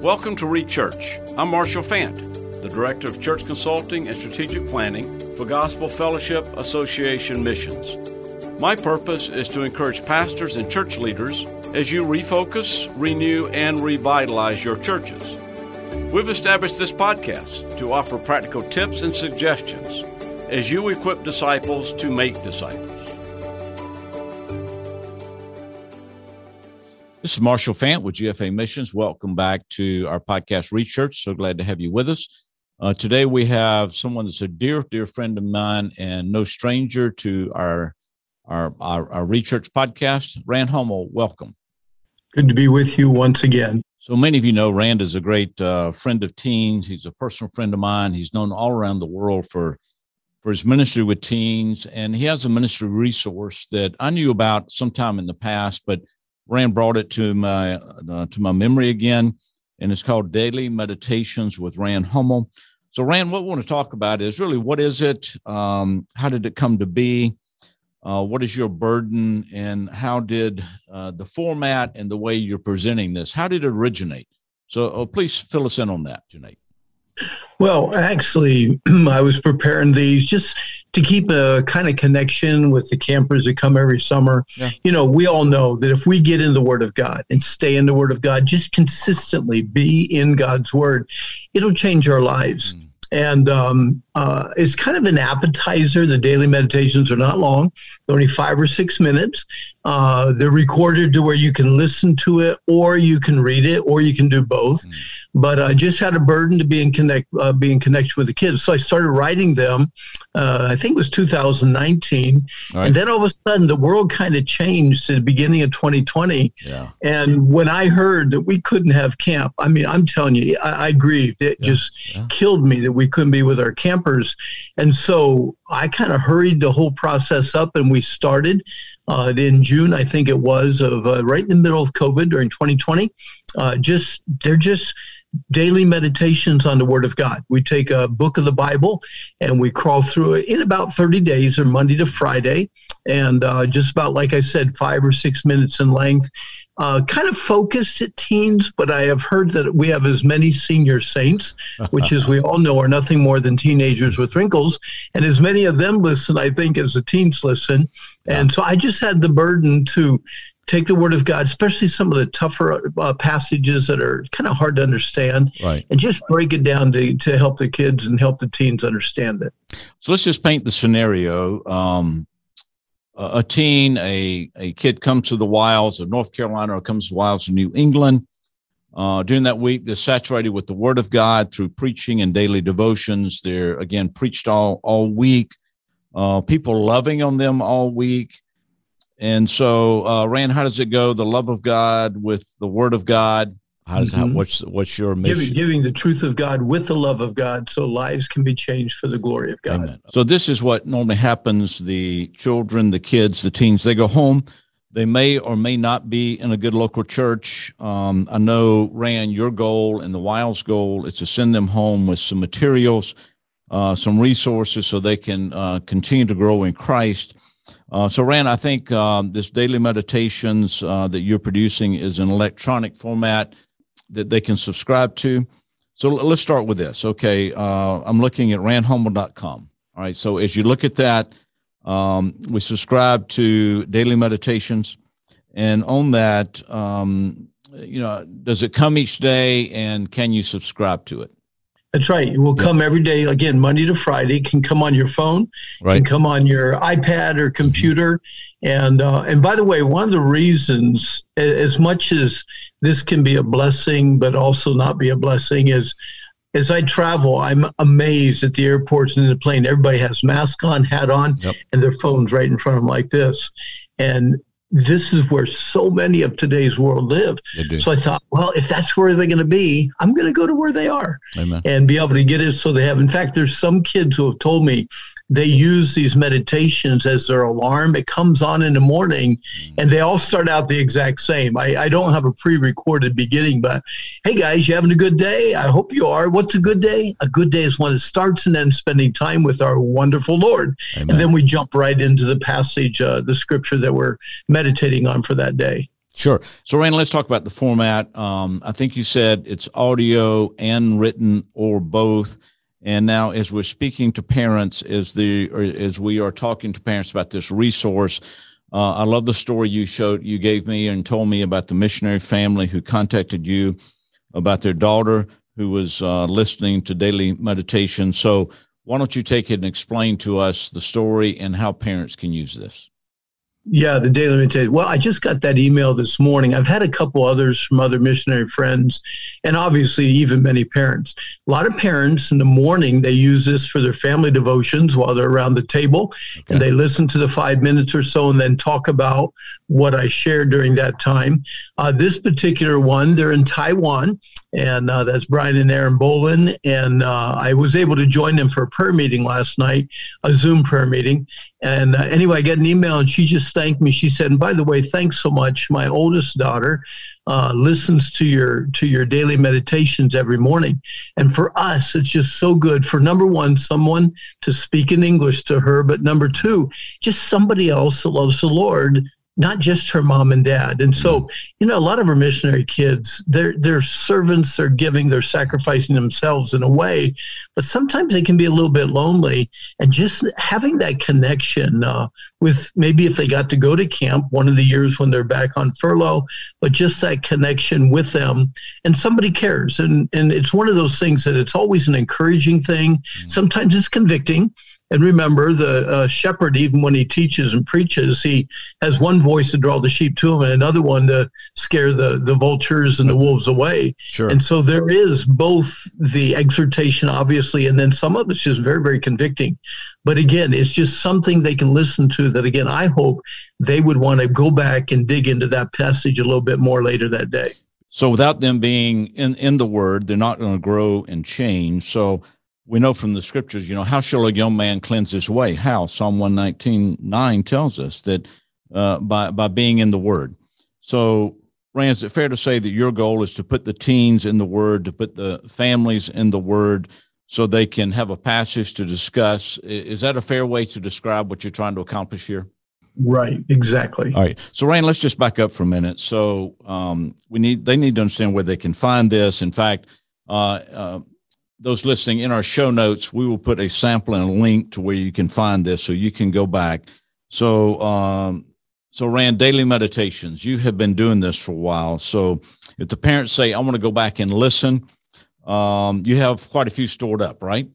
Welcome to Rechurch. I'm Marshall Fant, the Director of Church Consulting and Strategic Planning for Gospel Fellowship Association Missions. My purpose is to encourage pastors and church leaders as you refocus, renew, and revitalize your churches. We've established this podcast to offer practical tips and suggestions as you equip disciples to make disciples. This is Marshall Fant with GFA Missions. Welcome back to our podcast, Church. So glad to have you with us. Uh, today we have someone that's a dear, dear friend of mine and no stranger to our our our, our Church podcast. Rand Hummel, welcome. Good to be with you once again. So many of you know Rand is a great uh, friend of teens. He's a personal friend of mine. He's known all around the world for for his ministry with teens, and he has a ministry resource that I knew about sometime in the past, but Rand brought it to my uh, to my memory again, and it's called Daily Meditations with Rand Hummel. So, Rand, what we want to talk about is really what is it? Um, how did it come to be? Uh, what is your burden, and how did uh, the format and the way you're presenting this? How did it originate? So, oh, please fill us in on that, Janae. Well, actually, I was preparing these just to keep a kind of connection with the campers that come every summer. Yeah. You know, we all know that if we get in the Word of God and stay in the Word of God, just consistently be in God's Word, it'll change our lives. Mm. And um, uh, it's kind of an appetizer. The daily meditations are not long, they're only five or six minutes. Uh, they're recorded to where you can listen to it, or you can read it, or you can do both. Mm. But I just had a burden to be in connect, uh, be in connection with the kids, so I started writing them. Uh, I think it was 2019, right. and then all of a sudden the world kind of changed at the beginning of 2020. Yeah. And when I heard that we couldn't have camp, I mean, I'm telling you, I, I grieved. It yeah. just yeah. killed me that we couldn't be with our and so I kind of hurried the whole process up, and we started uh, in June, I think it was, of uh, right in the middle of COVID during 2020. Uh, just they're just daily meditations on the Word of God. We take a book of the Bible and we crawl through it in about 30 days, or Monday to Friday, and uh, just about like I said, five or six minutes in length uh, kind of focused at teens, but I have heard that we have as many senior saints, which, as we all know, are nothing more than teenagers with wrinkles. And as many of them listen, I think, as the teens listen. And so I just had the burden to take the word of God, especially some of the tougher uh, passages that are kind of hard to understand, right. and just break it down to, to help the kids and help the teens understand it. So let's just paint the scenario. Um, a teen, a, a kid comes to the wilds of North Carolina or comes to the wilds of New England. Uh, during that week, they're saturated with the Word of God through preaching and daily devotions. They're again preached all all week. Uh, people loving on them all week. And so, uh, Rand, how does it go? The love of God with the Word of God. How does mm-hmm. what's what's your mission? Giving, giving, the truth of God with the love of God, so lives can be changed for the glory of God. Amen. So this is what normally happens. The children, the kids, the teens, they go home. They may or may not be in a good local church. Um, I know, Rand, your goal and the Wild's goal is to send them home with some materials, uh, some resources, so they can uh, continue to grow in Christ. Uh, so, Rand, I think um, this daily meditations uh, that you're producing is an electronic format that they can subscribe to. So let's start with this. Okay, uh, I'm looking at randhummel.com. All right, so as you look at that, um, we subscribe to daily meditations, and on that, um, you know, does it come each day, and can you subscribe to it? That's right. It will come every day. Again, Monday to Friday. It can come on your phone. Right. Can come on your iPad or computer. And uh, and by the way, one of the reasons, as much as this can be a blessing, but also not be a blessing, is as I travel, I'm amazed at the airports and in the plane. Everybody has mask on, hat on, yep. and their phones right in front of them like this. And this is where so many of today's world live. So I thought, well, if that's where they're going to be, I'm going to go to where they are Amen. and be able to get it so they have. In fact, there's some kids who have told me they use these meditations as their alarm. It comes on in the morning and they all start out the exact same. I, I don't have a pre recorded beginning, but hey guys, you having a good day? I hope you are. What's a good day? A good day is when it starts and ends spending time with our wonderful Lord. Amen. And then we jump right into the passage, uh, the scripture that we're meditating on for that day. Sure. So, Rand, let's talk about the format. Um, I think you said it's audio and written or both. And now, as we're speaking to parents, as the as we are talking to parents about this resource, uh, I love the story you showed, you gave me, and told me about the missionary family who contacted you about their daughter who was uh, listening to daily meditation. So, why don't you take it and explain to us the story and how parents can use this? Yeah, the daily meditation. Well, I just got that email this morning. I've had a couple others from other missionary friends, and obviously even many parents. A lot of parents in the morning they use this for their family devotions while they're around the table, okay. and they listen to the five minutes or so, and then talk about what I shared during that time. Uh, this particular one, they're in Taiwan, and uh, that's Brian and Aaron Bolin. And uh, I was able to join them for a prayer meeting last night, a Zoom prayer meeting. And uh, anyway, I got an email and she just thanked me. She said, and by the way, thanks so much. My oldest daughter uh, listens to your to your daily meditations every morning. And for us, it's just so good for number one, someone to speak in English to her, but number two, just somebody else that loves the Lord not just her mom and dad. And so, you know, a lot of our missionary kids, they're they're servants, they're giving, they're sacrificing themselves in a way, but sometimes they can be a little bit lonely. And just having that connection uh, with maybe if they got to go to camp one of the years when they're back on furlough, but just that connection with them and somebody cares. And and it's one of those things that it's always an encouraging thing. Mm-hmm. Sometimes it's convicting and remember, the uh, shepherd, even when he teaches and preaches, he has one voice to draw the sheep to him and another one to scare the, the vultures and the wolves away. Sure. And so there is both the exhortation, obviously, and then some of it's just very, very convicting. But again, it's just something they can listen to that, again, I hope they would want to go back and dig into that passage a little bit more later that day. So without them being in, in the word, they're not going to grow and change. So we know from the scriptures, you know, how shall a young man cleanse his way? How? Psalm 119, 9 tells us that uh, by, by being in the word. So, Rand, is it fair to say that your goal is to put the teens in the word, to put the families in the word so they can have a passage to discuss? Is that a fair way to describe what you're trying to accomplish here? Right, exactly. All right. So, Rand, let's just back up for a minute. So, um, we need they need to understand where they can find this. In fact, uh, uh, those listening in our show notes, we will put a sample and a link to where you can find this so you can go back. So, um, so Rand, daily meditations, you have been doing this for a while. So if the parents say, I want to go back and listen, um, you have quite a few stored up, right?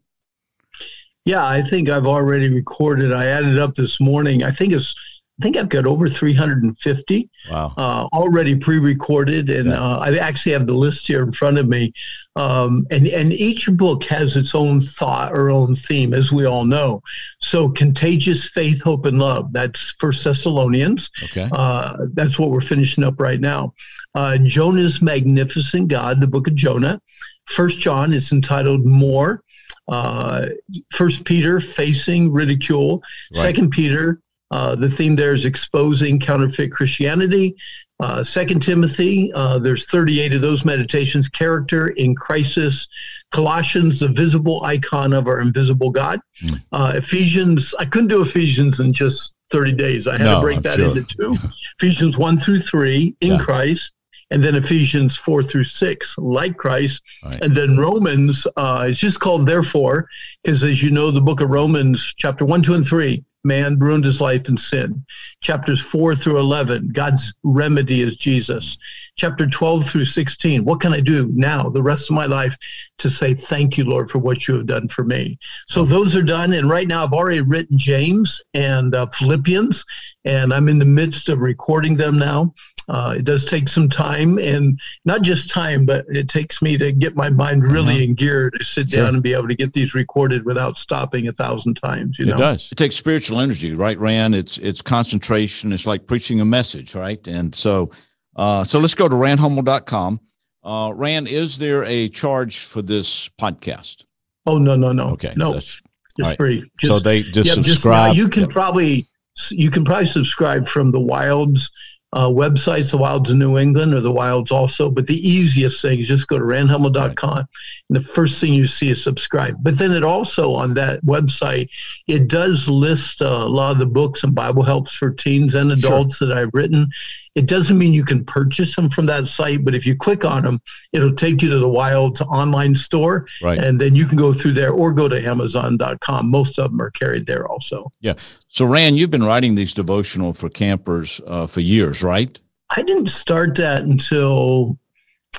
Yeah, I think I've already recorded. I added up this morning. I think it's I think I've got over 350 wow. uh, already pre-recorded, and yeah. uh, I actually have the list here in front of me. Um, and and each book has its own thought or own theme, as we all know. So, contagious faith, hope, and love. That's First Thessalonians. Okay, uh, that's what we're finishing up right now. Uh, Jonah's magnificent God, the book of Jonah. First John is entitled More. Uh, First Peter, facing ridicule. Right. Second Peter uh, the theme there is exposing counterfeit Christianity. Uh, Second Timothy, uh, there's 38 of those meditations. Character in crisis. Colossians, the visible icon of our invisible God. Mm. Uh, Ephesians, I couldn't do Ephesians in just 30 days. I had no, to break I'm that sure. into two. Ephesians 1 through 3 in yeah. Christ and then Ephesians 4 through 6, like Christ. Right. And then Romans, uh, it's just called Therefore, because as you know, the book of Romans, chapter 1, 2, and 3, man ruined his life in sin. Chapters 4 through 11, God's remedy is Jesus. Chapter 12 through 16, what can I do now, the rest of my life, to say thank you, Lord, for what you have done for me? So those are done. And right now, I've already written James and uh, Philippians, and I'm in the midst of recording them now. Uh, it does take some time, and not just time, but it takes me to get my mind really uh-huh. in gear to sit sure. down and be able to get these recorded without stopping a thousand times. You know, it does. It takes spiritual energy, right, Rand? It's it's concentration. It's like preaching a message, right? And so, uh, so let's go to randhummel.com. Uh, Rand, is there a charge for this podcast? Oh no, no, no. Okay, no, just right. free. Just, so they just yeah, subscribe. Just you can yep. probably you can probably subscribe from the Wilds uh, websites, the Wilds of New England or the Wilds also. But the easiest thing is just go to randhummel.com. Right. And the first thing you see is subscribe. But then it also on that website, it does list uh, a lot of the books and Bible helps for teens and adults sure. that I've written. It doesn't mean you can purchase them from that site, but if you click on them, it'll take you to the Wilds online store. Right. And then you can go through there or go to Amazon.com. Most of them are carried there also. Yeah. So, Rand, you've been writing these devotional for campers uh, for years, right? I didn't start that until,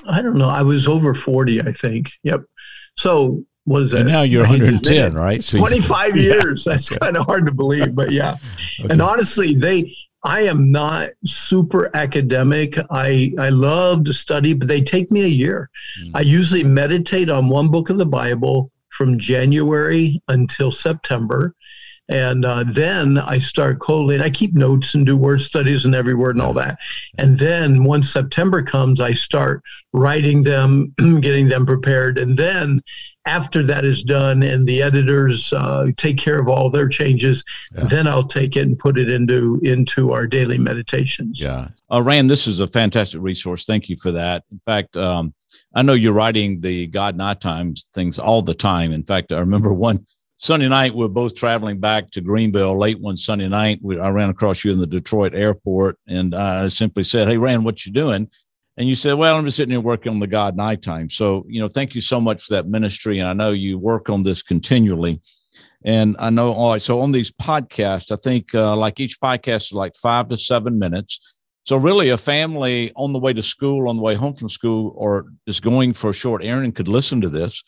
I don't know, I was over 40, I think. Yep. So what is that? And now you're 110, right? So 25 yeah. years. That's kind of hard to believe, but yeah. Okay. And honestly, they, I am not super academic. I, I love to study, but they take me a year. Mm. I usually meditate on one book of the Bible from January until September. And uh, then I start collating. I keep notes and do word studies and every word and all that. And then once September comes, I start writing them, getting them prepared. And then after that is done and the editors uh, take care of all their changes, yeah. then I'll take it and put it into into our daily meditations. Yeah, uh, Rand, this is a fantastic resource. Thank you for that. In fact, um, I know you're writing the God Night Times things all the time. In fact, I remember one Sunday night, we are both traveling back to Greenville late one Sunday night. We, I ran across you in the Detroit airport and I simply said, Hey, Rand, what you doing? And you said, Well, I'm just sitting here working on the God Nighttime. So, you know, thank you so much for that ministry. And I know you work on this continually. And I know, all right, so on these podcasts, I think uh, like each podcast is like five to seven minutes. So, really, a family on the way to school, on the way home from school, or just going for a short errand could listen to this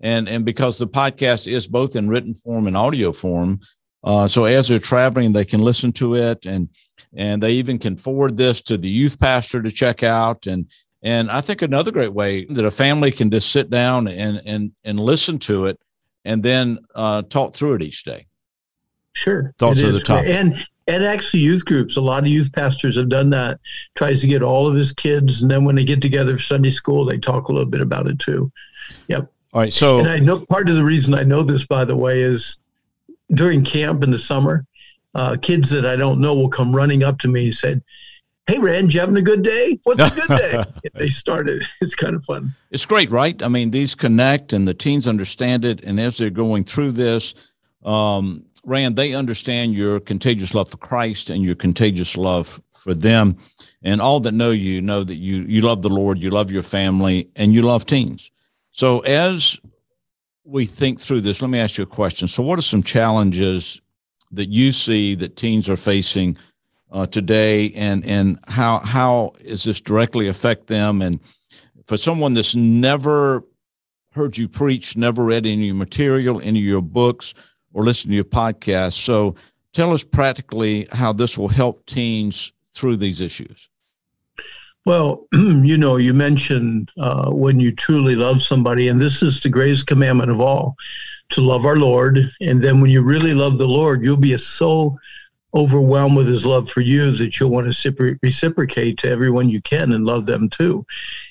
and and because the podcast is both in written form and audio form uh, so as they're traveling they can listen to it and and they even can forward this to the youth pastor to check out. And and i think another great way that a family can just sit down and and and listen to it and then uh, talk through it each day. Sure. Thoughts of the top. And and actually youth groups. A lot of youth pastors have done that. Tries to get all of his kids. And then when they get together for sunday school they talk a little bit about it too. Yep all right. So, and I know part of the reason I know this, by the way, is during camp in the summer, uh, kids that I don't know will come running up to me and said, Hey, Rand, you having a good day? What's a good day? they started. It's kind of fun. It's great, right? I mean, these connect and the teens understand it. And as they're going through this, um, Rand, they understand your contagious love for Christ and your contagious love for them. And all that know you know that you you love the Lord, you love your family, and you love teens. So, as we think through this, let me ask you a question. So, what are some challenges that you see that teens are facing uh, today, and and how how is this directly affect them? And for someone that's never heard you preach, never read any of your material, any of your books, or listened to your podcast, so tell us practically how this will help teens through these issues. Well, you know, you mentioned uh, when you truly love somebody, and this is the greatest commandment of all to love our Lord. And then when you really love the Lord, you'll be so overwhelmed with his love for you that you'll want to reciprocate to everyone you can and love them too.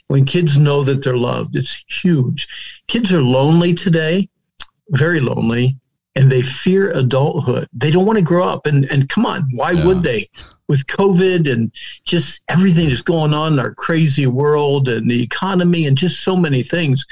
When kids know that they're loved, it's huge. Kids are lonely today, very lonely, and they fear adulthood. They don't want to grow up. And, and come on, why yeah. would they? with COVID and just everything that's going on in our crazy world and the economy and just so many things,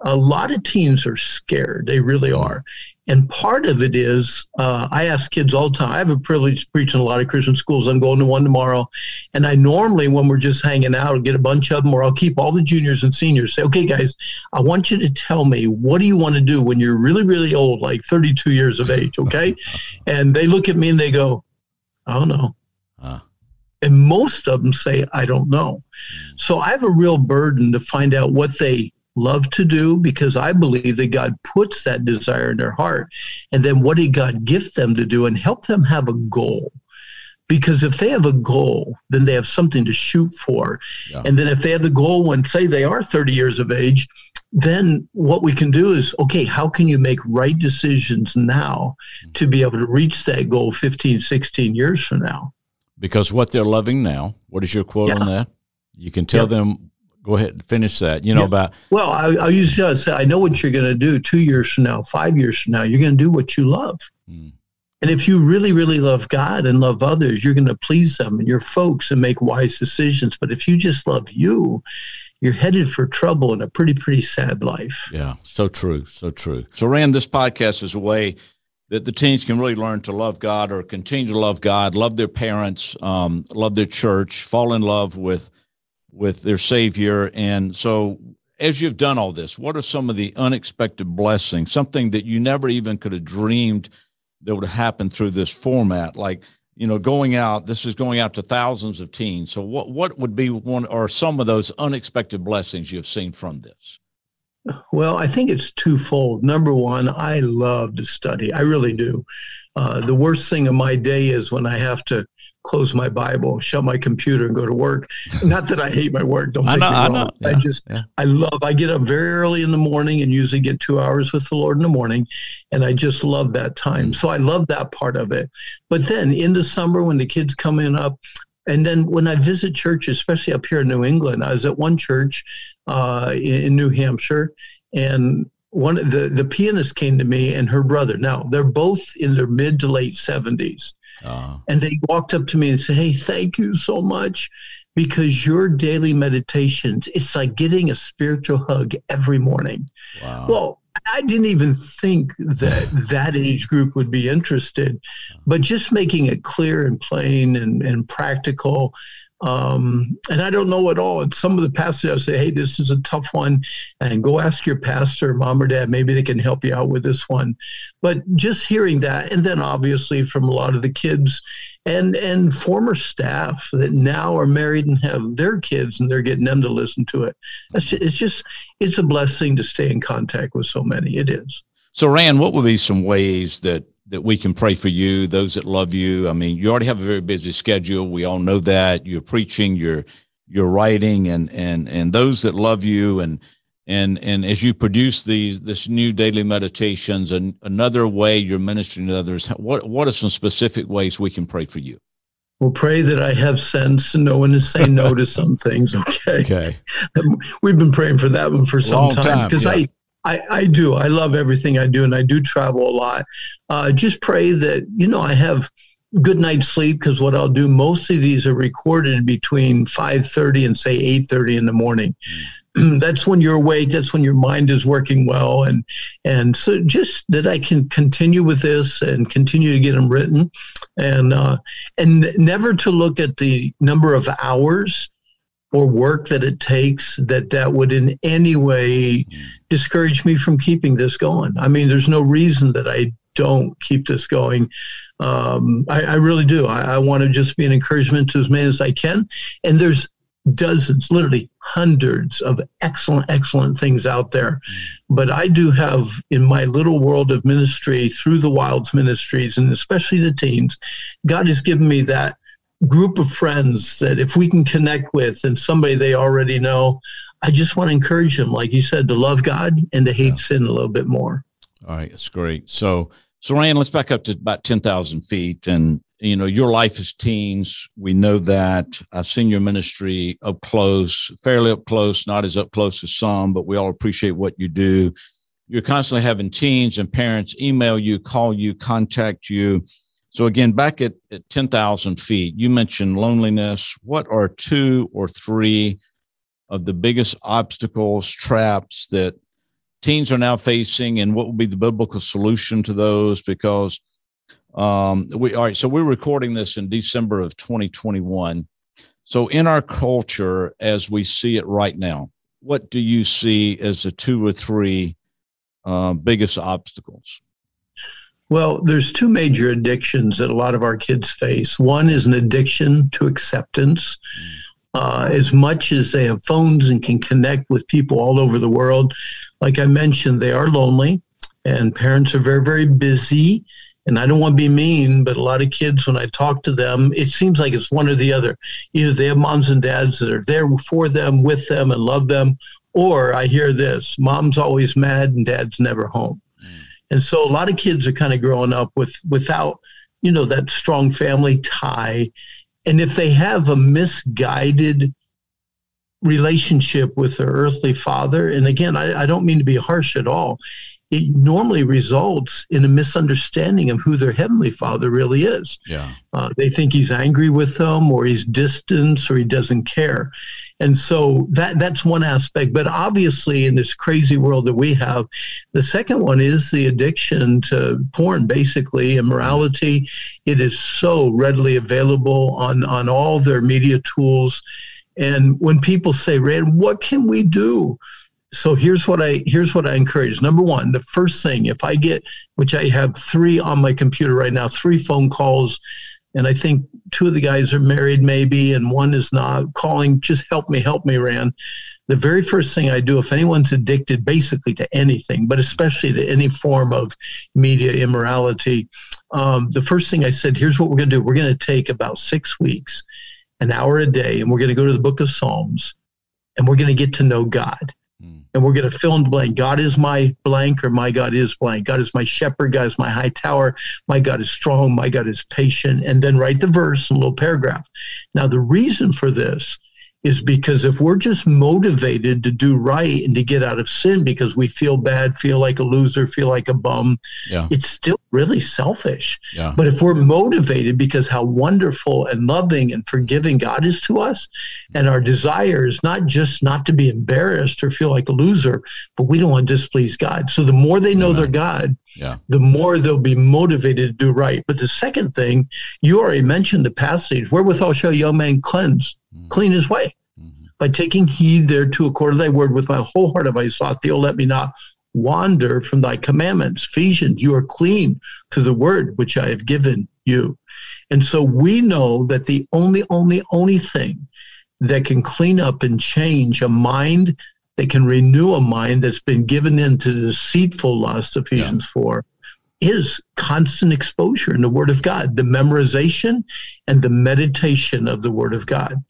a lot of teens are scared. They really mm. are. And part of it is, uh, I ask kids all the time. I have a privilege to preach in a lot of Christian schools. I'm going to one tomorrow. And I normally, when we're just hanging out, I'll get a bunch of them, or I'll keep all the juniors and seniors, say, okay, guys, I want you to tell me, what do you want to do when you're really, really old, like 32 years of age? Okay. and they look at me and they go, I don't know. Uh. And most of them say, I don't know. Mm. So I have a real burden to find out what they love to do because I believe that God puts that desire in their heart. And then what did God gift them to do and help them have a goal? Because if they have a goal, then they have something to shoot for. Yeah. And then if they have the goal when, say, they are 30 years of age, then what we can do is okay, how can you make right decisions now to be able to reach that goal 15, 16 years from now? because what they're loving now. What is your quote yeah. on that? You can tell them. Go ahead, and finish that. You know yeah. about. Well, I, I used to say, I know what you're going to do two years from now, five years from now. You're going to do what you love. Hmm. And if you really, really love God and love others, you're going to please them and your folks and make wise decisions. But if you just love you, you're headed for trouble and a pretty, pretty sad life. Yeah, so true, so true. So, Rand, this podcast is a way that the teens can really learn to love God or continue to love God, love their parents, um, love their church, fall in love with with their Savior. And so, as you've done all this, what are some of the unexpected blessings? Something that you never even could have dreamed that would happen through this format, like you know, going out. This is going out to thousands of teens. So, what what would be one or some of those unexpected blessings you've seen from this? Well, I think it's twofold. Number one, I love to study. I really do. Uh, the worst thing of my day is when I have to close my Bible, shut my computer, and go to work. Not that I hate my work. Don't I know, me wrong. I, know. Yeah, I just yeah. I love. I get up very early in the morning and usually get two hours with the Lord in the morning, and I just love that time. So I love that part of it. But then in the summer when the kids come in up, and then when I visit churches, especially up here in New England, I was at one church uh, in New Hampshire, and one the the pianist came to me and her brother. Now they're both in their mid to late seventies, uh-huh. and they walked up to me and said, "Hey, thank you so much." Because your daily meditations, it's like getting a spiritual hug every morning. Wow. Well, I didn't even think that that age group would be interested, but just making it clear and plain and, and practical um, and I don't know at all. And some of the pastors I say, hey, this is a tough one, and go ask your pastor, mom or dad. Maybe they can help you out with this one. But just hearing that, and then obviously from a lot of the kids and and former staff that now are married and have their kids, and they're getting them to listen to it. It's just it's a blessing to stay in contact with so many. It is. So, Rand, what would be some ways that that we can pray for you, those that love you. I mean, you already have a very busy schedule. We all know that. You're preaching, you're you're writing, and and and those that love you, and and and as you produce these this new daily meditations, and another way you're ministering to others. What what are some specific ways we can pray for you? Well, pray that I have sense and know when to say no to some things. Okay. Okay. We've been praying for that one for some Long time because yeah. I I, I do. I love everything I do, and I do travel a lot. Uh, just pray that you know I have good night's sleep because what I'll do. Most of these are recorded between five thirty and say eight thirty in the morning. that's when you're awake. That's when your mind is working well, and and so just that I can continue with this and continue to get them written, and uh, and never to look at the number of hours or work that it takes that that would in any way discourage me from keeping this going. I mean, there's no reason that I don't keep this going. Um, I, I, really do. I, I want to just be an encouragement to as many as I can. And there's dozens, literally hundreds of excellent, excellent things out there. But I do have in my little world of ministry through the Wilds Ministries and especially the teens, God has given me that group of friends that if we can connect with and somebody they already know, I just want to encourage them, like you said, to love God and to hate yeah. sin a little bit more. All right, that's great. So, so Ryan, let's back up to about ten thousand feet, and you know your life as teens. We know that I've seen your ministry up close, fairly up close, not as up close as some, but we all appreciate what you do. You're constantly having teens and parents email you, call you, contact you so again, back at, at 10,000 feet, you mentioned loneliness. What are two or three of the biggest obstacles, traps that teens are now facing, and what will be the biblical solution to those? Because um, we all right. So we're recording this in December of 2021. So in our culture, as we see it right now, what do you see as the two or three uh, biggest obstacles? Well, there's two major addictions that a lot of our kids face. One is an addiction to acceptance. Uh, as much as they have phones and can connect with people all over the world, like I mentioned, they are lonely and parents are very, very busy. And I don't want to be mean, but a lot of kids, when I talk to them, it seems like it's one or the other. Either they have moms and dads that are there for them, with them, and love them, or I hear this mom's always mad and dad's never home. And so a lot of kids are kind of growing up with without, you know, that strong family tie. And if they have a misguided relationship with their earthly father, and again, I, I don't mean to be harsh at all. It normally results in a misunderstanding of who their heavenly father really is. Yeah. Uh, they think he's angry with them or he's distant or he doesn't care. And so that that's one aspect. But obviously in this crazy world that we have, the second one is the addiction to porn, basically immorality. It is so readily available on, on all their media tools. And when people say, Rand, what can we do? So here's what I here's what I encourage. Number one, the first thing, if I get, which I have three on my computer right now, three phone calls, and I think two of the guys are married, maybe, and one is not calling. Just help me, help me, Rand. The very first thing I do, if anyone's addicted, basically to anything, but especially to any form of media immorality, um, the first thing I said, here's what we're going to do. We're going to take about six weeks, an hour a day, and we're going to go to the Book of Psalms, and we're going to get to know God and we're going to fill in the blank. God is my blank, or my God is blank. God is my shepherd. God is my high tower. My God is strong. My God is patient. And then write the verse in a little paragraph. Now, the reason for this is because if we're just motivated to do right and to get out of sin because we feel bad, feel like a loser, feel like a bum, yeah. it's still really selfish. Yeah. But if we're motivated because how wonderful and loving and forgiving God is to us, and our desire is not just not to be embarrassed or feel like a loser, but we don't want to displease God. So the more they know Amen. their God, yeah. the more they'll be motivated to do right. But the second thing, you already mentioned the passage, wherewithal shall young man cleanse mm. clean his way. Mm-hmm. By taking heed thereto according to thy word, with my whole heart have I sought thee, O let me not wander from thy commandments. Ephesians, you are clean through the word which I have given you. And so we know that the only, only, only thing that can clean up and change a mind, that can renew a mind that's been given into deceitful lust, Ephesians yeah. 4, is constant exposure in the Word of God, the memorization and the meditation of the Word of God.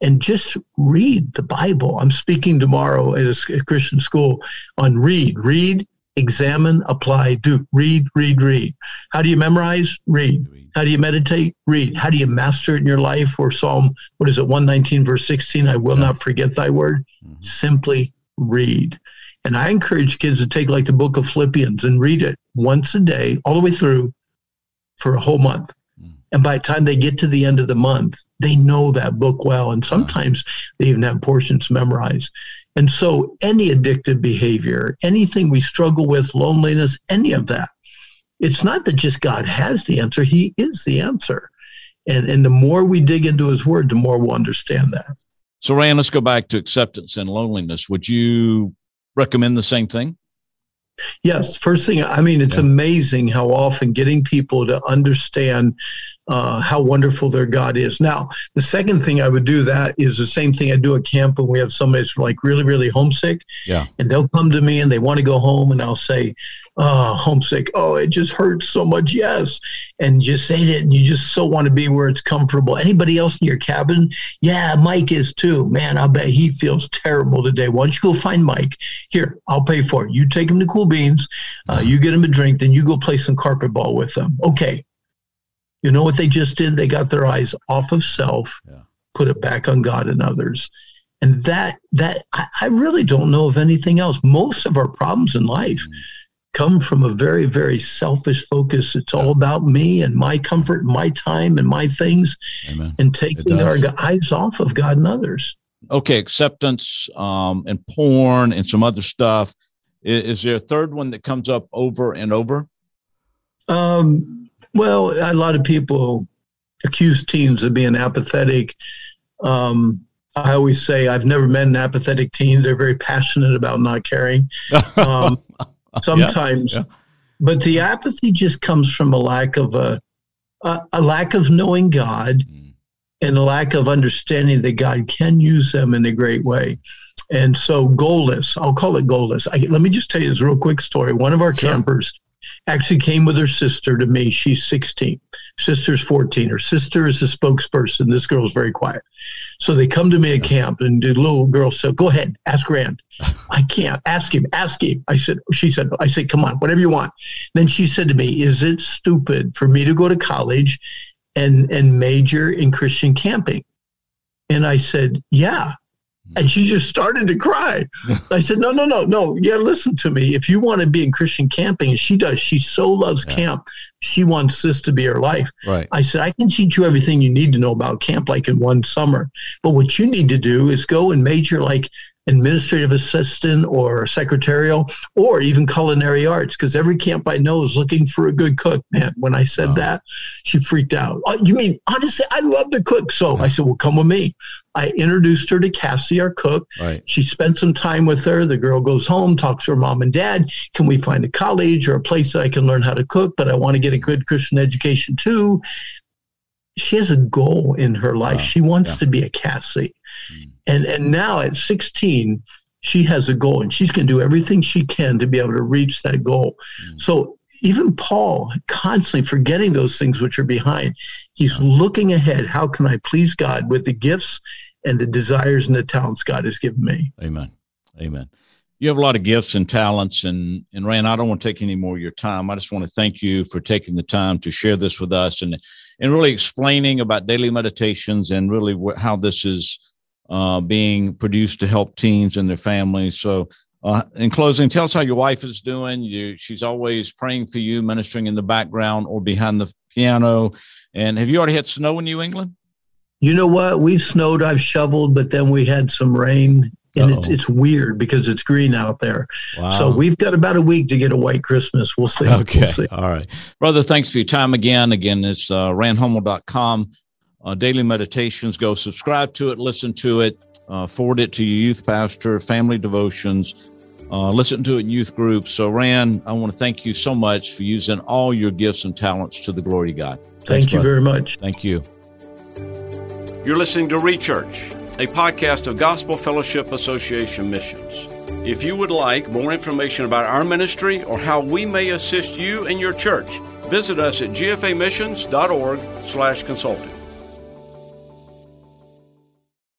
And just read the Bible. I'm speaking tomorrow at a Christian school on read, read, examine, apply, do. Read, read, read. How do you memorize? Read. How do you meditate? Read. How do you master it in your life? Or Psalm, what is it, 119, verse 16? I will yeah. not forget thy word. Mm-hmm. Simply read. And I encourage kids to take like the book of Philippians and read it once a day, all the way through for a whole month. And by the time they get to the end of the month, they know that book well. And sometimes they even have portions memorized. And so, any addictive behavior, anything we struggle with, loneliness, any of that, it's not that just God has the answer, He is the answer. And, and the more we dig into His Word, the more we'll understand that. So, Rand, let's go back to acceptance and loneliness. Would you recommend the same thing? Yes. First thing, I mean, it's yeah. amazing how often getting people to understand uh, how wonderful their God is. Now, the second thing I would do that is the same thing I do at camp when we have somebody that's like really, really homesick. Yeah. And they'll come to me and they want to go home, and I'll say, "Oh, homesick. Oh, it just hurts so much." Yes. And just say it, and you just so want to be where it's comfortable. Anybody else in your cabin? Yeah, Mike is too. Man, I bet he feels terrible today. Why don't you go find Mike? Here, I'll pay for it. You take him to Cool Beans. Uh, you get him a drink, then you go play some carpet ball with them. Okay you know what they just did? They got their eyes off of self, yeah. put it back on God and others. And that that I, I, really don't know of anything else. Most of our problems in life mm. come from a very, very selfish focus. It's yeah. all about me and my comfort, my time, and my things, Amen. and taking our eyes off of God and others. Okay, acceptance um, and porn and some other stuff. Is, is there a third one that comes up over and over? Um, well, a lot of people accuse teens of being apathetic. Um, I always say I've never met an apathetic teen. They're very passionate about not caring. Um, sometimes, yeah, yeah. but the apathy just comes from a lack of a a, a lack of knowing God mm. and a lack of understanding that God can use them in a great way. And so, goalless. I'll call it goalless. I, let me just tell you this real quick story. One of our sure. campers actually came with her sister to me. She's 16. Sister's 14. Her sister is the spokesperson. This girl's very quiet. So they come to me at camp, and the little girl said, Go ahead, ask Rand. I can't. Ask him, ask him. I said, She said, I said, Come on, whatever you want. Then she said to me, Is it stupid for me to go to college and, and major in Christian camping? And I said, Yeah. And she just started to cry. I said, No, no, no, no. Yeah, listen to me. If you want to be in Christian camping, and she does, she so loves yeah. camp. She wants this to be her life. Right. I said, I can teach you everything you need to know about camp like in one summer. But what you need to do is go and major like administrative assistant or secretarial or even culinary arts because every camp I know is looking for a good cook. Man, when I said wow. that, she freaked out. Oh, you mean honestly, I love to cook. So I said, Well, come with me. I introduced her to Cassie, our cook. Right. She spent some time with her. The girl goes home, talks to her mom and dad. Can we find a college or a place that I can learn how to cook? But I want to get a good Christian education too. She has a goal in her life. Wow. She wants yeah. to be a Cassie. Mm. And and now at 16, she has a goal and she's going to do everything she can to be able to reach that goal. Mm. So even Paul, constantly forgetting those things which are behind, he's yeah. looking ahead. How can I please God with the gifts and the desires and the talents God has given me? Amen. Amen. You have a lot of gifts and talents, and and Rand, I don't want to take any more of your time. I just want to thank you for taking the time to share this with us and and really explaining about daily meditations and really wh- how this is uh, being produced to help teens and their families. So, uh, in closing, tell us how your wife is doing. You, she's always praying for you, ministering in the background or behind the piano. And have you already had snow in New England? You know what? We've snowed. I've shoveled, but then we had some rain, and it's, it's weird because it's green out there. Wow. So we've got about a week to get a white Christmas. We'll see. Okay. We'll see. All right. Brother, thanks for your time again. Again, it's uh, randhummel.com uh, daily meditations. Go subscribe to it, listen to it, uh, forward it to your youth pastor, family devotions, uh, listen to it in youth groups. So, Rand, I want to thank you so much for using all your gifts and talents to the glory of God. Thanks, thank you brother. very much. Thank you. You're listening to Rechurch, a podcast of Gospel Fellowship Association Missions. If you would like more information about our ministry or how we may assist you and your church, visit us at gfamissions.org slash consulting.